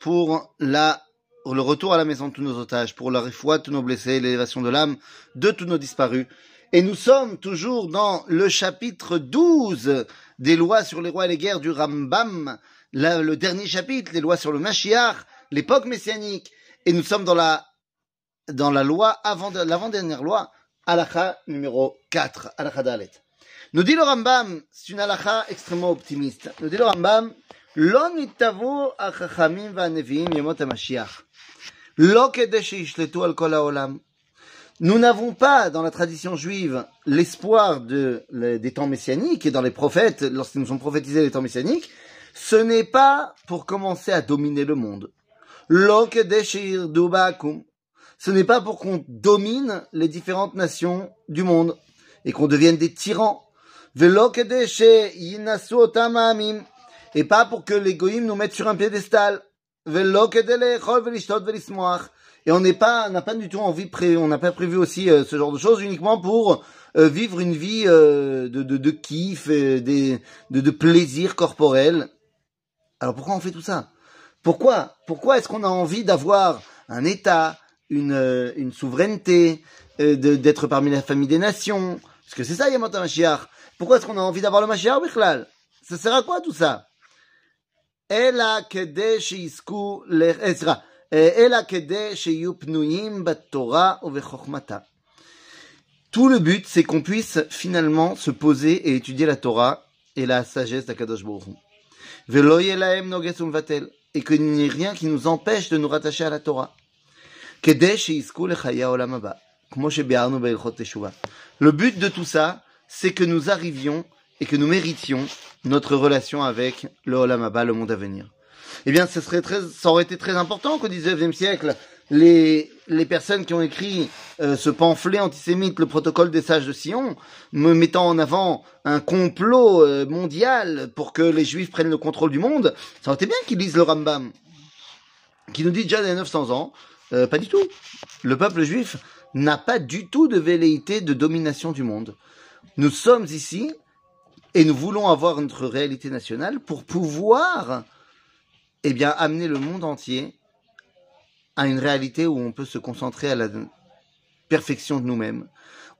pour la, le retour à la maison de tous nos otages, pour la foi de tous nos blessés, l'élévation de l'âme de tous nos disparus. Et nous sommes toujours dans le chapitre 12 des lois sur les rois et les guerres du Rambam, le dernier chapitre, les lois sur le Mashiach, l'époque messianique. Et nous sommes dans la, dans la loi avant, l'avant-dernière loi, halakha numéro 4, halakha dalet. Nous dit le Rambam, c'est une halakha extrêmement optimiste. Nous dit le Rambam, לא ניתבו החכמים והנביאים ימות המשיח. לא כדי שישלטו על כל העולם. Nous n'avons pas, dans la tradition juive, l'espoir de, des temps messianiques et dans les prophètes, lorsqu'ils nous ont prophétisé les temps messianiques, ce n'est pas pour commencer à dominer le monde. Lo kedeshir dubakum. Ce n'est pas pour qu'on domine les différentes nations du monde et qu'on devienne des tyrans. Et pas pour que les nous mettent sur un piédestal. Et on n'est pas, n'a pas du tout envie, on n'a pas prévu aussi euh, ce genre de choses uniquement pour euh, vivre une vie euh, de, de, kiff, de, de plaisir corporel. Alors pourquoi on fait tout ça? Pourquoi Pourquoi est-ce qu'on a envie d'avoir un État, une, une souveraineté, d'être parmi la famille des nations? Parce que c'est ça Yamata Mashiach. Pourquoi est-ce qu'on a envie d'avoir le Mashiach, Bichlal? Ça sert à quoi tout ça? Tout le but, c'est qu'on puisse finalement se poser et étudier la Torah et la sagesse d'Akadosh Baruch et qu'il n'y ait rien qui nous empêche de nous rattacher à la Torah. Le but de tout ça, c'est que nous arrivions et que nous méritions notre relation avec le Olam Abba, le monde à venir. Eh bien, ce serait très, ça aurait été très important qu'au XIXe siècle, les, les personnes qui ont écrit euh, ce pamphlet antisémite, le protocole des sages de Sion, me mettant en avant un complot euh, mondial pour que les juifs prennent le contrôle du monde, ça aurait été bien qu'ils lisent le Rambam, qui nous dit déjà des 900 ans, euh, pas du tout. Le peuple juif n'a pas du tout de velléité de domination du monde. Nous sommes ici et nous voulons avoir notre réalité nationale pour pouvoir, eh bien, amener le monde entier à une réalité où on peut se concentrer à la perfection de nous-mêmes,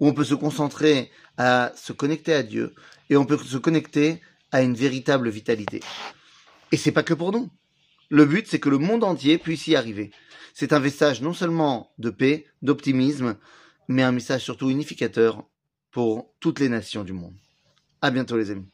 où on peut se concentrer à se connecter à Dieu et on peut se connecter à une véritable vitalité. Et c'est pas que pour nous. Le but, c'est que le monde entier puisse y arriver. C'est un message non seulement de paix, d'optimisme, mais un message surtout unificateur pour toutes les nations du monde. À bientôt les amis.